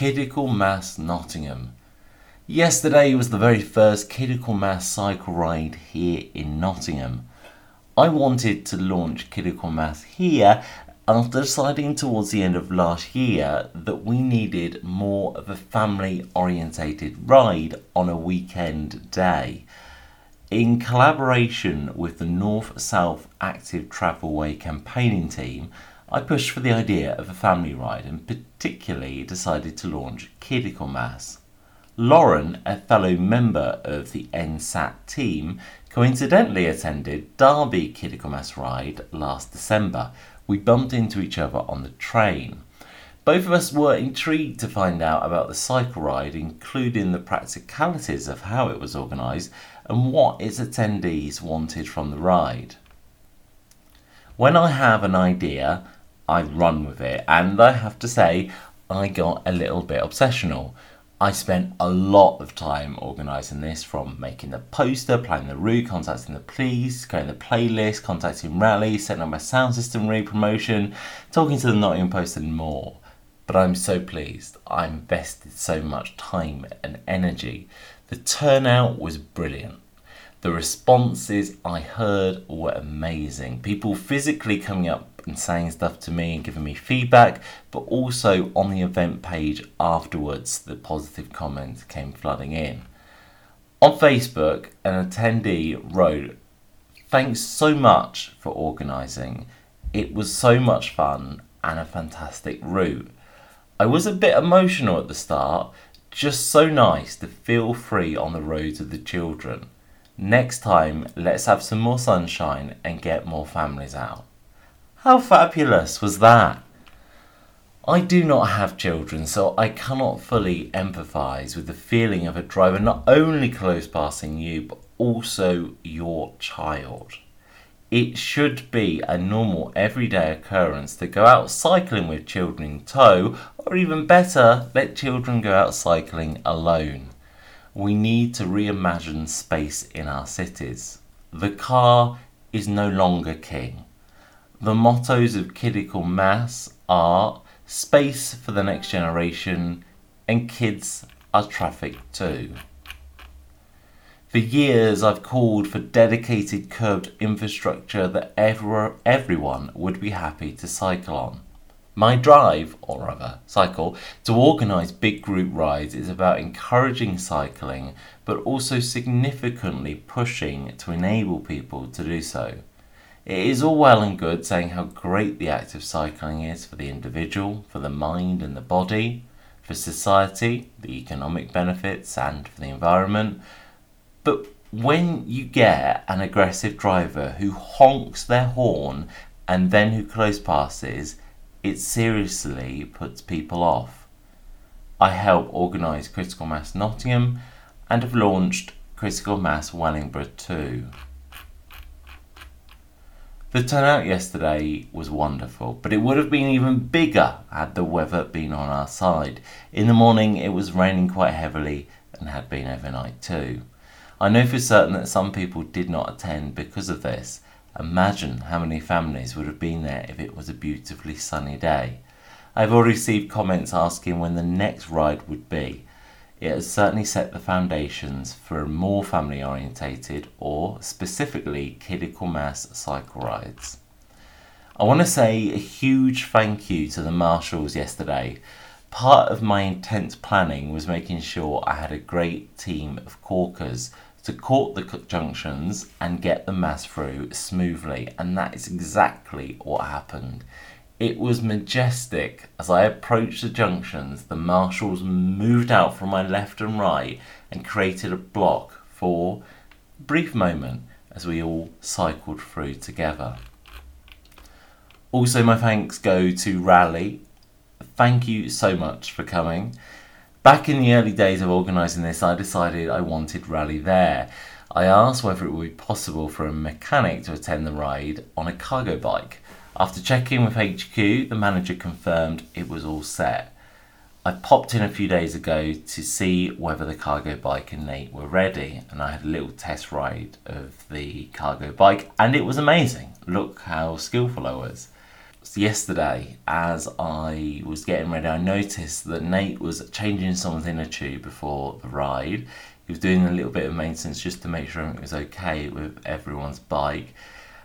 Kidical Mass Nottingham. Yesterday was the very first Kidical Mass cycle ride here in Nottingham. I wanted to launch Kidical Mass here after deciding towards the end of last year that we needed more of a family orientated ride on a weekend day. In collaboration with the North South Active Travelway campaigning team, I pushed for the idea of a family ride and particularly decided to launch Kidical Mass. Lauren, a fellow member of the NSAT team, coincidentally attended Derby Kidical Mass ride last December. We bumped into each other on the train. Both of us were intrigued to find out about the cycle ride, including the practicalities of how it was organised and what its attendees wanted from the ride. When I have an idea, I run with it. And I have to say, I got a little bit obsessional. I spent a lot of time organising this from making the poster, planning the route, contacting the police, going the playlist, contacting Rally, setting up my sound system re-promotion, talking to the Nottingham Post and more. But I'm so pleased. I invested so much time and energy. The turnout was brilliant. The responses I heard were amazing. People physically coming up saying stuff to me and giving me feedback, but also on the event page afterwards, the positive comments came flooding in. On Facebook, an attendee wrote, Thanks so much for organising. It was so much fun and a fantastic route. I was a bit emotional at the start, just so nice to feel free on the roads with the children. Next time, let's have some more sunshine and get more families out. How fabulous was that? I do not have children, so I cannot fully empathise with the feeling of a driver not only close passing you, but also your child. It should be a normal everyday occurrence to go out cycling with children in tow, or even better, let children go out cycling alone. We need to reimagine space in our cities. The car is no longer king. The mottos of Kidical Mass are space for the next generation and kids are traffic too. For years, I've called for dedicated curbed infrastructure that ever, everyone would be happy to cycle on. My drive, or rather cycle, to organise big group rides is about encouraging cycling but also significantly pushing to enable people to do so. It is all well and good saying how great the act of cycling is for the individual, for the mind and the body, for society, the economic benefits, and for the environment. But when you get an aggressive driver who honks their horn and then who close passes, it seriously puts people off. I help organise Critical Mass Nottingham and have launched Critical Mass Wellingborough too. The turnout yesterday was wonderful, but it would have been even bigger had the weather been on our side. In the morning it was raining quite heavily and had been overnight too. I know for certain that some people did not attend because of this. Imagine how many families would have been there if it was a beautifully sunny day. I've already received comments asking when the next ride would be. It has certainly set the foundations for more family orientated or specifically Kidical Mass cycle rides. I want to say a huge thank you to the marshals yesterday. Part of my intense planning was making sure I had a great team of corkers to cork the junctions and get the mass through smoothly, and that is exactly what happened. It was majestic. As I approached the junctions, the marshals moved out from my left and right and created a block for a brief moment as we all cycled through together. Also, my thanks go to Rally. Thank you so much for coming. Back in the early days of organising this, I decided I wanted Rally there. I asked whether it would be possible for a mechanic to attend the ride on a cargo bike. After checking with HQ, the manager confirmed it was all set. I popped in a few days ago to see whether the cargo bike and Nate were ready, and I had a little test ride of the cargo bike, and it was amazing. Look how skillful I was. So yesterday, as I was getting ready, I noticed that Nate was changing something in a tube before the ride. He was doing a little bit of maintenance just to make sure it was okay with everyone's bike.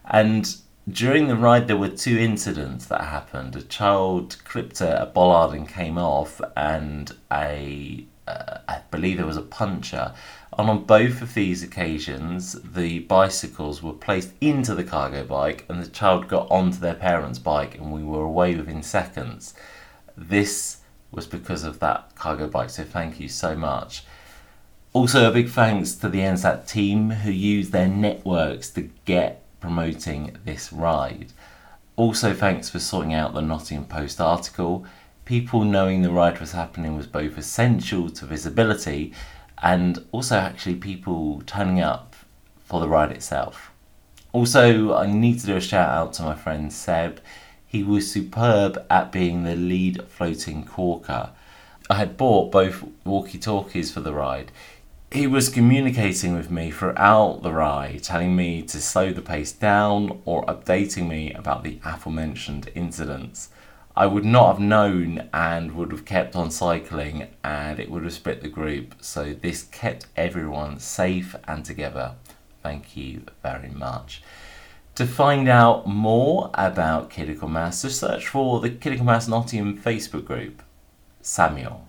And during the ride, there were two incidents that happened. A child clipped a, bollard and came off, and a uh, I believe there was a puncher. And on both of these occasions, the bicycles were placed into the cargo bike, and the child got onto their parents' bike, and we were away within seconds. This was because of that cargo bike, so thank you so much. Also, a big thanks to the NSAT team who used their networks to get promoting this ride. Also, thanks for sorting out the Nottingham Post article people knowing the ride was happening was both essential to visibility and also actually people turning up for the ride itself. Also, I need to do a shout out to my friend Seb. He was superb at being the lead floating corker. I had bought both walkie talkies for the ride. He was communicating with me throughout the ride, telling me to slow the pace down or updating me about the aforementioned incidents. I would not have known and would have kept on cycling and it would have split the group. So this kept everyone safe and together. Thank you very much. To find out more about Critical Mass, just search for the Critical Mass Nottingham Facebook group. Samuel.